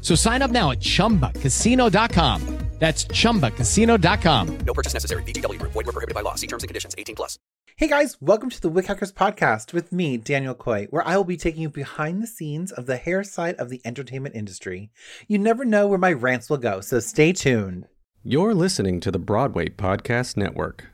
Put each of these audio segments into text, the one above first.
So sign up now at chumbacasino.com. That's chumbacasino.com. No purchase necessary. VGW Group. Void were prohibited by law. See terms and conditions. 18 plus. Hey guys, welcome to the Wig Hackers podcast with me, Daniel Coy, where I will be taking you behind the scenes of the hair side of the entertainment industry. You never know where my rants will go, so stay tuned. You're listening to the Broadway Podcast Network.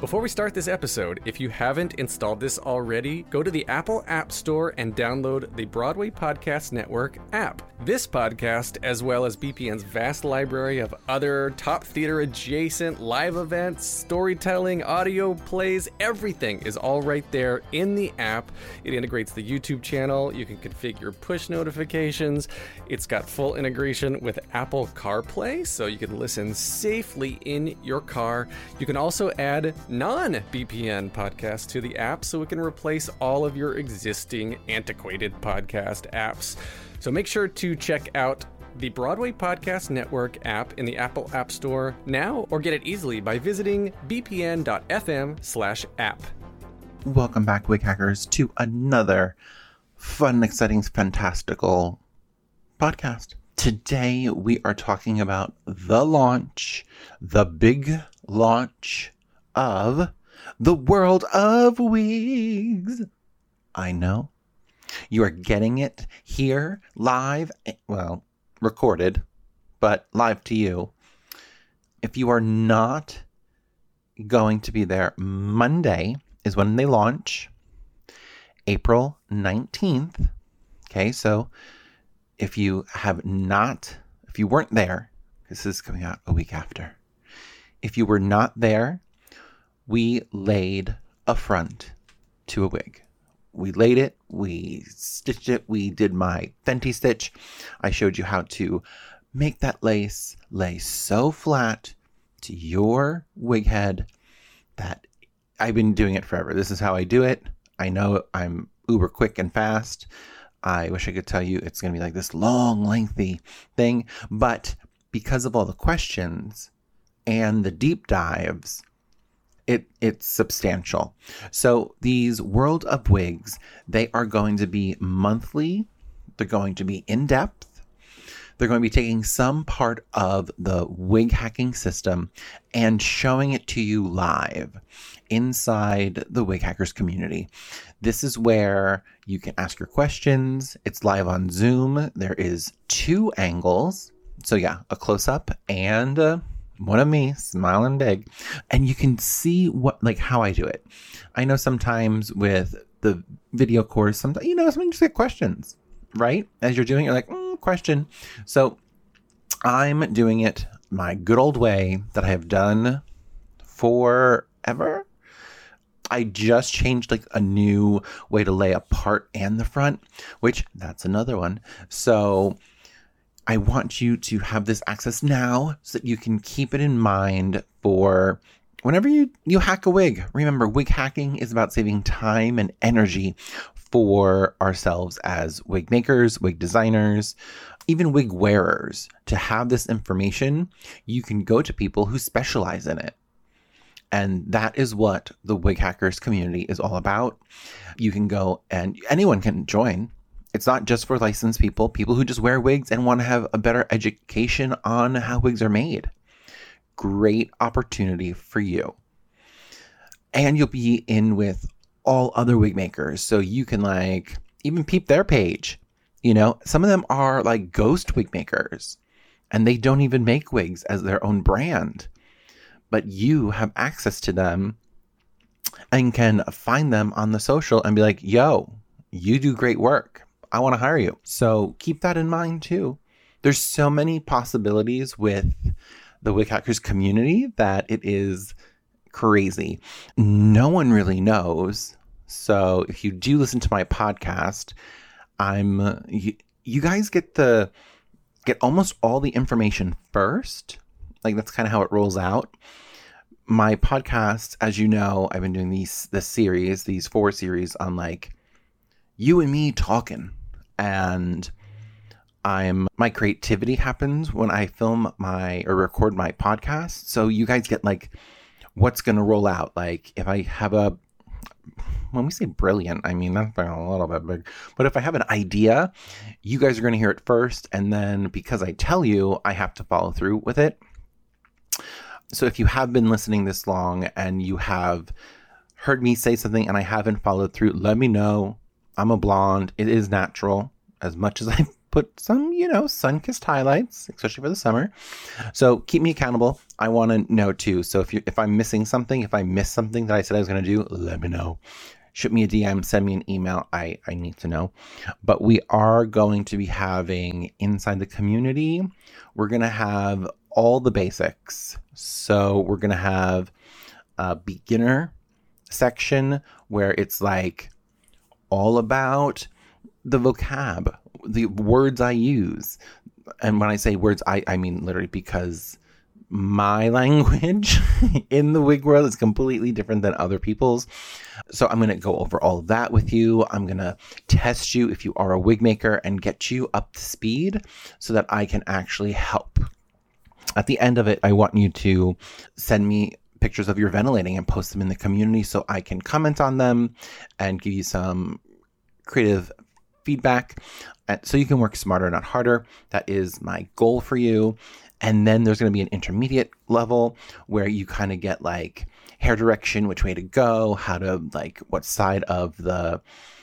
Before we start this episode, if you haven't installed this already, go to the Apple App Store and download the Broadway Podcast Network app. This podcast, as well as BPN's vast library of other top theater adjacent live events, storytelling, audio plays, everything is all right there in the app. It integrates the YouTube channel, you can configure push notifications, it's got full integration with Apple CarPlay, so you can listen safely in your car. You can also add non BPN podcasts to the app so it can replace all of your existing antiquated podcast apps. So make sure to check out the Broadway Podcast Network app in the Apple App Store now or get it easily by visiting bpn.fm slash app. Welcome back, Wig Hackers, to another fun, exciting, fantastical podcast. Today we are talking about the launch, the big launch of the world of wigs. I know. You are getting it here live, eh, well, recorded, but live to you. If you are not going to be there, Monday is when they launch, April 19th. Okay, so if you have not, if you weren't there, this is coming out a week after. If you were not there, we laid a front to a wig. We laid it, we stitched it, we did my Fenty stitch. I showed you how to make that lace lay so flat to your wig head that I've been doing it forever. This is how I do it. I know I'm uber quick and fast. I wish I could tell you it's going to be like this long, lengthy thing, but because of all the questions and the deep dives, it it's substantial. So these World of Wigs, they are going to be monthly. They're going to be in depth. They're going to be taking some part of the wig hacking system and showing it to you live inside the wig hackers community. This is where you can ask your questions. It's live on Zoom. There is two angles. So yeah, a close up and uh, one of me smiling big and you can see what like how i do it. I know sometimes with the video course sometimes you know sometimes you just get questions right? As you're doing it, you're like mm, question. So i'm doing it my good old way that i have done forever. I just changed like a new way to lay a part and the front, which that's another one. So I want you to have this access now so that you can keep it in mind for whenever you, you hack a wig. Remember, wig hacking is about saving time and energy for ourselves as wig makers, wig designers, even wig wearers. To have this information, you can go to people who specialize in it. And that is what the wig hackers community is all about. You can go and anyone can join. It's not just for licensed people, people who just wear wigs and want to have a better education on how wigs are made. Great opportunity for you. And you'll be in with all other wig makers. So you can like even peep their page. You know, some of them are like ghost wig makers. and they don't even make wigs as their own brand. But you have access to them and can find them on the social and be like, yo, you do great work. I want to hire you. So keep that in mind too. There's so many possibilities with the Wig Hackers community that it is crazy. No one really knows. So if you do listen to my podcast, I'm you, you guys get the get almost all the information first. Like that's kind of how it rolls out. My podcast, as you know, I've been doing these this series, these four series on like you and me talking and I'm my creativity happens when I film my or record my podcast. So you guys get like what's going to roll out. Like if I have a when we say brilliant, I mean that's a little bit big. But if I have an idea, you guys are going to hear it first and then because I tell you, I have to follow through with it. So if you have been listening this long and you have heard me say something and I haven't followed through, let me know. I'm a blonde. It is natural as much as I put some, you know, sun kissed highlights, especially for the summer. So keep me accountable. I want to know too. So if you if I'm missing something, if I miss something that I said I was going to do, let me know. Shoot me a DM, send me an email. I, I need to know. But we are going to be having inside the community, we're going to have all the basics. So we're going to have a beginner section where it's like all about the vocab, the words I use. And when I say words, I, I mean literally because my language in the wig world is completely different than other people's. So I'm going to go over all of that with you. I'm going to test you if you are a wig maker and get you up to speed so that I can actually help. At the end of it, I want you to send me pictures of your ventilating and post them in the community so I can comment on them and give you some creative feedback uh, so you can work smarter, not harder. That is my goal for you. And then there's going to be an intermediate level where you kind of get like hair direction, which way to go, how to like what side of the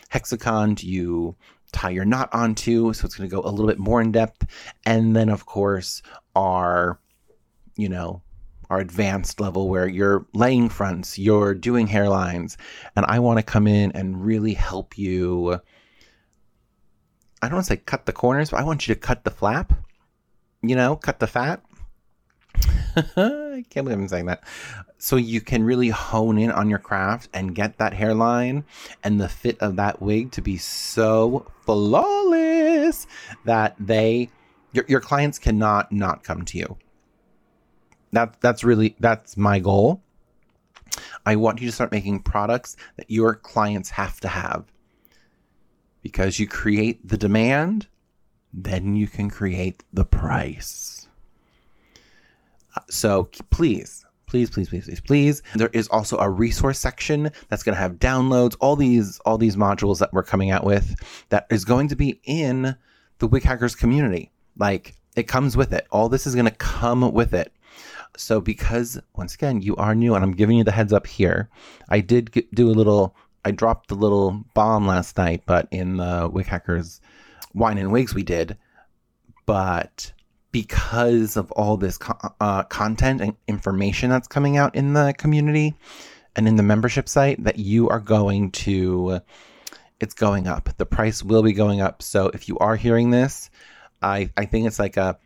hexagon do you tie your knot onto. So it's going to go a little bit more in depth. And then, of course, our, you know, our advanced level where you're laying fronts, you're doing hairlines. And I want to come in and really help you I don't want to say cut the corners, but I want you to cut the flap. You know, cut the fat. I can't believe I'm saying that. So you can really hone in on your craft and get that hairline and the fit of that wig to be so flawless that they your, your clients cannot not come to you. That that's really that's my goal. I want you to start making products that your clients have to have because you create the demand, then you can create the price. Uh, so please, please, please, please, please, please. There is also a resource section that's going to have downloads, all these, all these modules that we're coming out with that is going to be in the Wig Hackers community. Like it comes with it. All this is going to come with it. So because once again, you are new and I'm giving you the heads up here, I did do a little I dropped the little bomb last night, but in the Wig Hackers Wine and Wigs we did. But because of all this uh, content and information that's coming out in the community and in the membership site, that you are going to, it's going up. The price will be going up. So if you are hearing this, I, I think it's like a,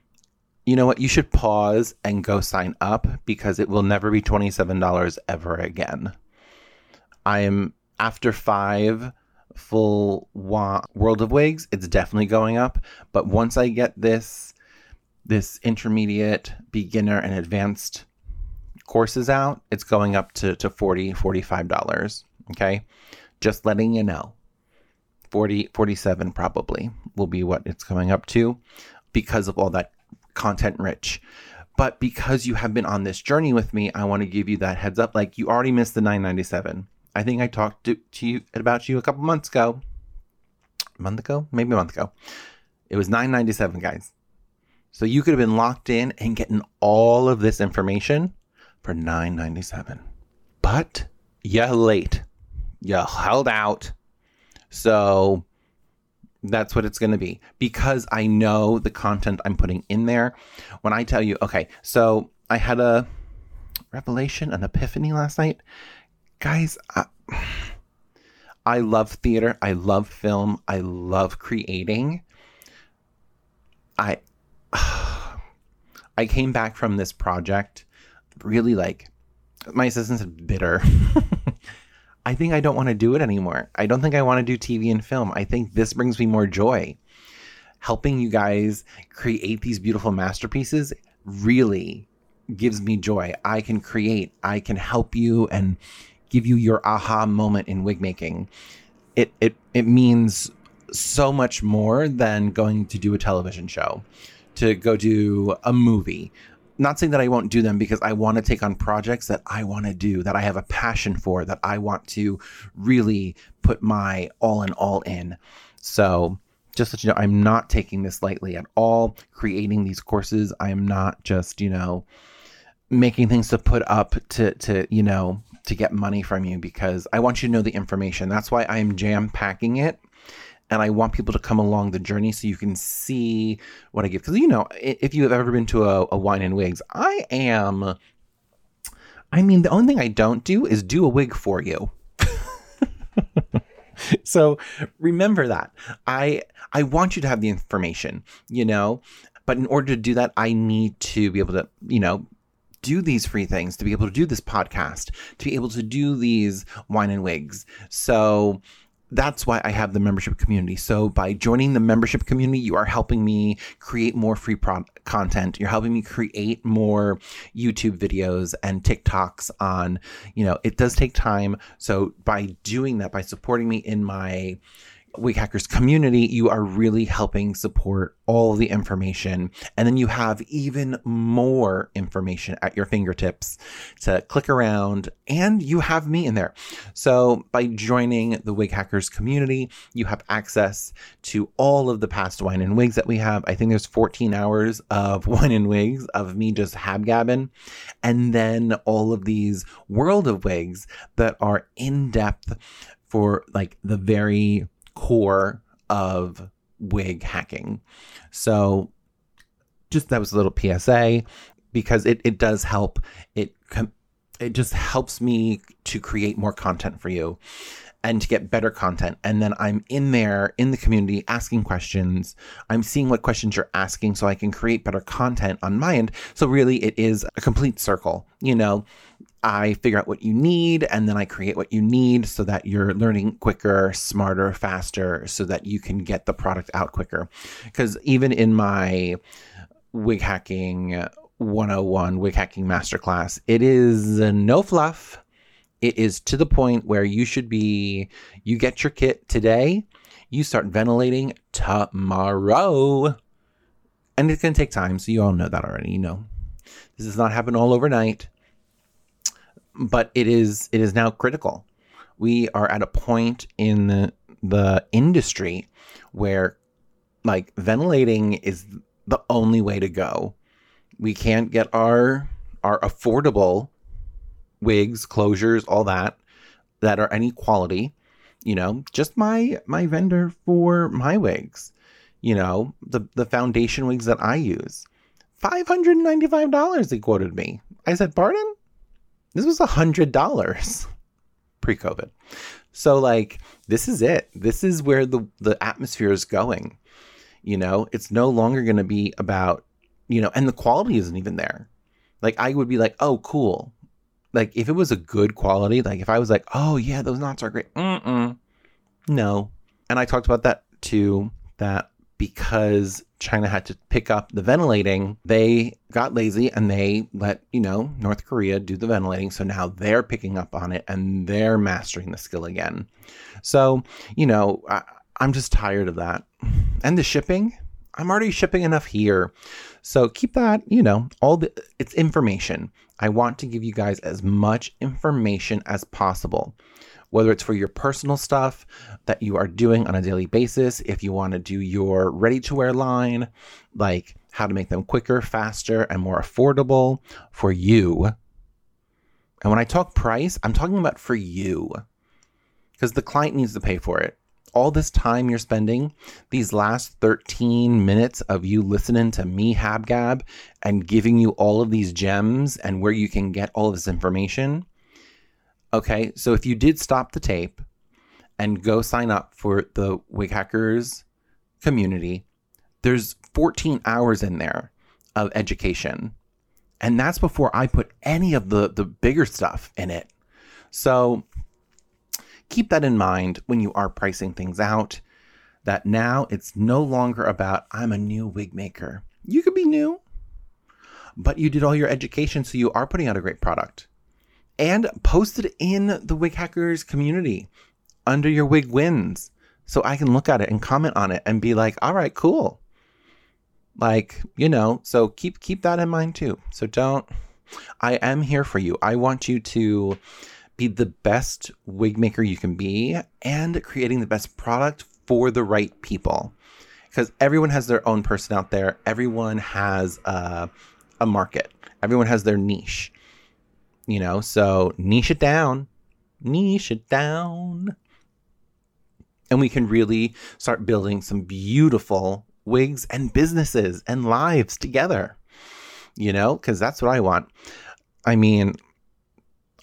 you know what, you should pause and go sign up because it will never be $27 ever again. I am after five full wa- World of Wigs, it's definitely going up. But once I get this this intermediate, beginner, and advanced courses out, it's going up to, to 40 $45. Okay. Just letting you know. 40 47 probably will be what it's going up to because of all that content rich. But because you have been on this journey with me, I want to give you that heads up. Like you already missed the 997 I think I talked to, to you about you a couple months ago. A month ago? Maybe a month ago. It was 997, guys. So you could have been locked in and getting all of this information for 997. But you're late. You held out. So That's what it's going to be because I know the content I'm putting in there. When I tell you, okay, so I had a revelation, an epiphany last night. Guys, I, I love theater. I love film. I love creating. I I came back from this project really like my assistant said bitter. I think I don't want to do it anymore. I don't think I want to do TV and film. I think this brings me more joy. Helping you guys create these beautiful masterpieces really gives me joy. I can create, I can help you and give you your aha moment in wig making. It it it means so much more than going to do a television show, to go do a movie, not saying that I won't do them because I want to take on projects that I want to do, that I have a passion for, that I want to really put my all in all in. So, just let you know, I'm not taking this lightly at all. Creating these courses, I am not just, you know, making things to put up to, to, you know, to get money from you because I want you to know the information. That's why I am jam packing it and I want people to come along the journey so you can see what I give. Because you know, if you have ever been to a, a wine and wigs, I am. I mean, the only thing I don't do is do a wig for you. so remember that I I want you to have the information, you know, but in order to do that, I need to be able to, you know, do these free things, to be able to do this podcast, to be able to do these wine and wigs. So that's why I have the membership community. So by joining the membership community, you are helping me create more free pro- content. You're helping me create more YouTube videos and TikToks on, you know, it does take time. So by doing that, by supporting me in my Wig Hackers community, you are really helping support all the information. And then you have even more information at your fingertips to click around, and you have me in there. So by joining the Wig Hackers community, you have access to all of the past wine and wigs that we have. I think there's 14 hours of wine and wigs of me just habgabbing, and then all of these world of wigs that are in depth for like the very core of wig hacking. So just that was a little PSA because it, it does help. It it just helps me to create more content for you and to get better content. And then I'm in there in the community asking questions. I'm seeing what questions you're asking so I can create better content on my end. So really it is a complete circle. You know, I figure out what you need and then I create what you need so that you're learning quicker, smarter, faster, so that you can get the product out quicker. Because even in my wig hacking 101 wig hacking masterclass, it is no fluff. It is to the point where you should be, you get your kit today, you start ventilating tomorrow. And it's going to take time. So you all know that already. You know, this does not happen all overnight but it is it is now critical. We are at a point in the, the industry where like ventilating is the only way to go. We can't get our our affordable wigs, closures, all that that are any quality. You know, just my my vendor for my wigs. You know, the the foundation wigs that I use. $595 they quoted me. I said, "Pardon?" This was a hundred dollars pre-COVID. So like this is it. This is where the the atmosphere is going. You know, it's no longer going to be about you know, and the quality isn't even there. Like I would be like, oh, cool. Like if it was a good quality, like if I was like, oh yeah, those knots are great. Mm-mm. No. And I talked about that too. That because China had to pick up the ventilating, they got lazy and they let, you know, North Korea do the ventilating. So now they're picking up on it and they're mastering the skill again. So, you know, I, I'm just tired of that. And the shipping, I'm already shipping enough here. So keep that, you know, all the it's information. I want to give you guys as much information as possible whether it's for your personal stuff that you are doing on a daily basis, if you want to do your ready to wear line, like how to make them quicker, faster, and more affordable for you. And when I talk price, I'm talking about for you because the client needs to pay for it. All this time you're spending, these last 13 minutes of you listening to me habgab and giving you all of these gems and where you can get all of this information. Okay, so if you did stop the tape and go sign up for the Wig Hackers community, there's 14 hours in there of education. And that's before I put any of the the bigger stuff in it. So keep that in mind when you are pricing things out that now it's no longer about I'm a new wig maker. You could be new, but you did all your education so you are putting out a great product. And post it in the Wig Hackers community under your wig wins so I can look at it and comment on it and be like, "All right, cool." Like, you know, so keep keep that in mind too. So don't I am here for you. I want you to be the best wig maker you can be and creating the best product for the right people. Because everyone has their own person out there. Everyone has uh, a market. Everyone has their niche. You know, so niche it down. Niche it down. And we can really start building some beautiful wigs and businesses and lives together. You know, because that's what I want. I mean,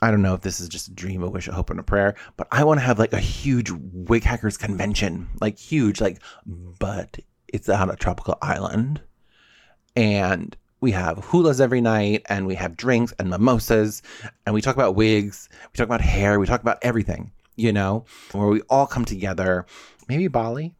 I don't know if this is just a dream, a wish, a hope, and a prayer, but I want to have like a huge wig hackers convention, like huge, like, but it's on a tropical island. And we have hulas every night, and we have drinks and mimosas, and we talk about wigs, we talk about hair, we talk about everything, you know, where we all come together. Maybe Bali.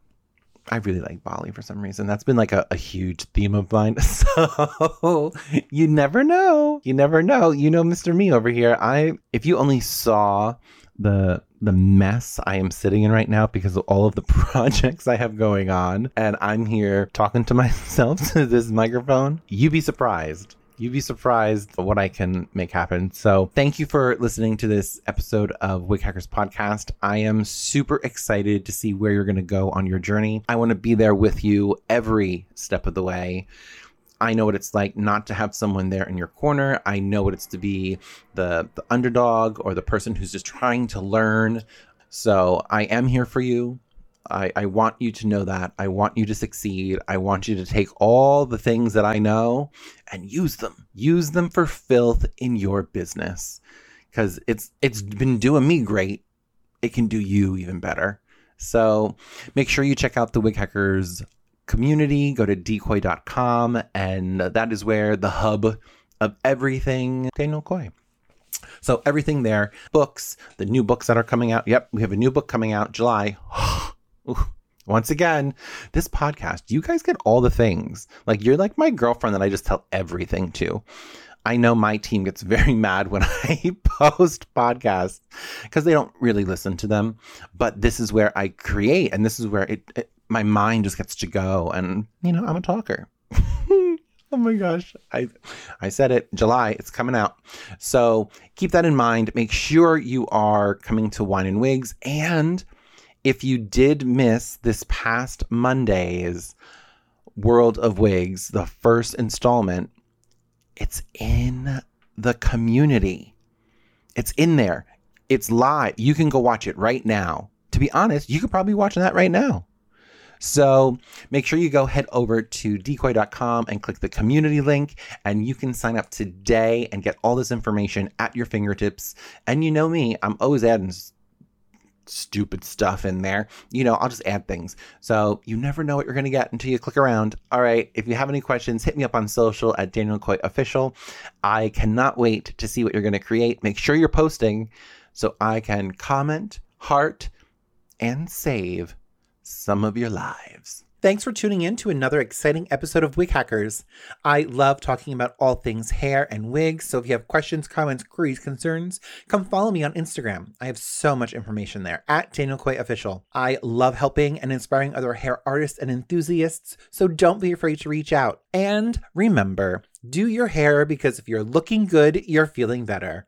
I really like Bali for some reason. That's been like a, a huge theme of mine. So you never know. You never know. You know, Mr. Me over here. I if you only saw the the mess I am sitting in right now because of all of the projects I have going on, and I'm here talking to myself to this microphone, you'd be surprised. You'd be surprised what I can make happen. So, thank you for listening to this episode of Wig Hackers Podcast. I am super excited to see where you're going to go on your journey. I want to be there with you every step of the way. I know what it's like not to have someone there in your corner. I know what it's to be the, the underdog or the person who's just trying to learn. So, I am here for you. I, I want you to know that. I want you to succeed. I want you to take all the things that I know and use them. Use them for filth in your business. Cause it's it's been doing me great. It can do you even better. So make sure you check out the Wig Hackers community. Go to decoy.com and that is where the hub of everything Daniel Coy. So everything there, books, the new books that are coming out. Yep, we have a new book coming out July. Once again, this podcast, you guys get all the things. Like, you're like my girlfriend that I just tell everything to. I know my team gets very mad when I post podcasts because they don't really listen to them. But this is where I create, and this is where it, it my mind just gets to go. And you know, I'm a talker. oh my gosh, I I said it. July, it's coming out. So keep that in mind. Make sure you are coming to Wine and Wigs and if you did miss this past Monday's World of Wigs, the first installment, it's in the community. It's in there. It's live. You can go watch it right now. To be honest, you could probably be watching that right now. So make sure you go head over to decoy.com and click the community link, and you can sign up today and get all this information at your fingertips. And you know me, I'm always adding stupid stuff in there. You know, I'll just add things. So you never know what you're going to get until you click around. All right. If you have any questions, hit me up on social at Daniel Coy Official. I cannot wait to see what you're going to create. Make sure you're posting so I can comment, heart, and save some of your lives. Thanks for tuning in to another exciting episode of Wig Hackers. I love talking about all things hair and wigs, so if you have questions, comments, queries, concerns, come follow me on Instagram. I have so much information there at Daniel Coy Official. I love helping and inspiring other hair artists and enthusiasts, so don't be afraid to reach out. And remember, do your hair because if you're looking good, you're feeling better.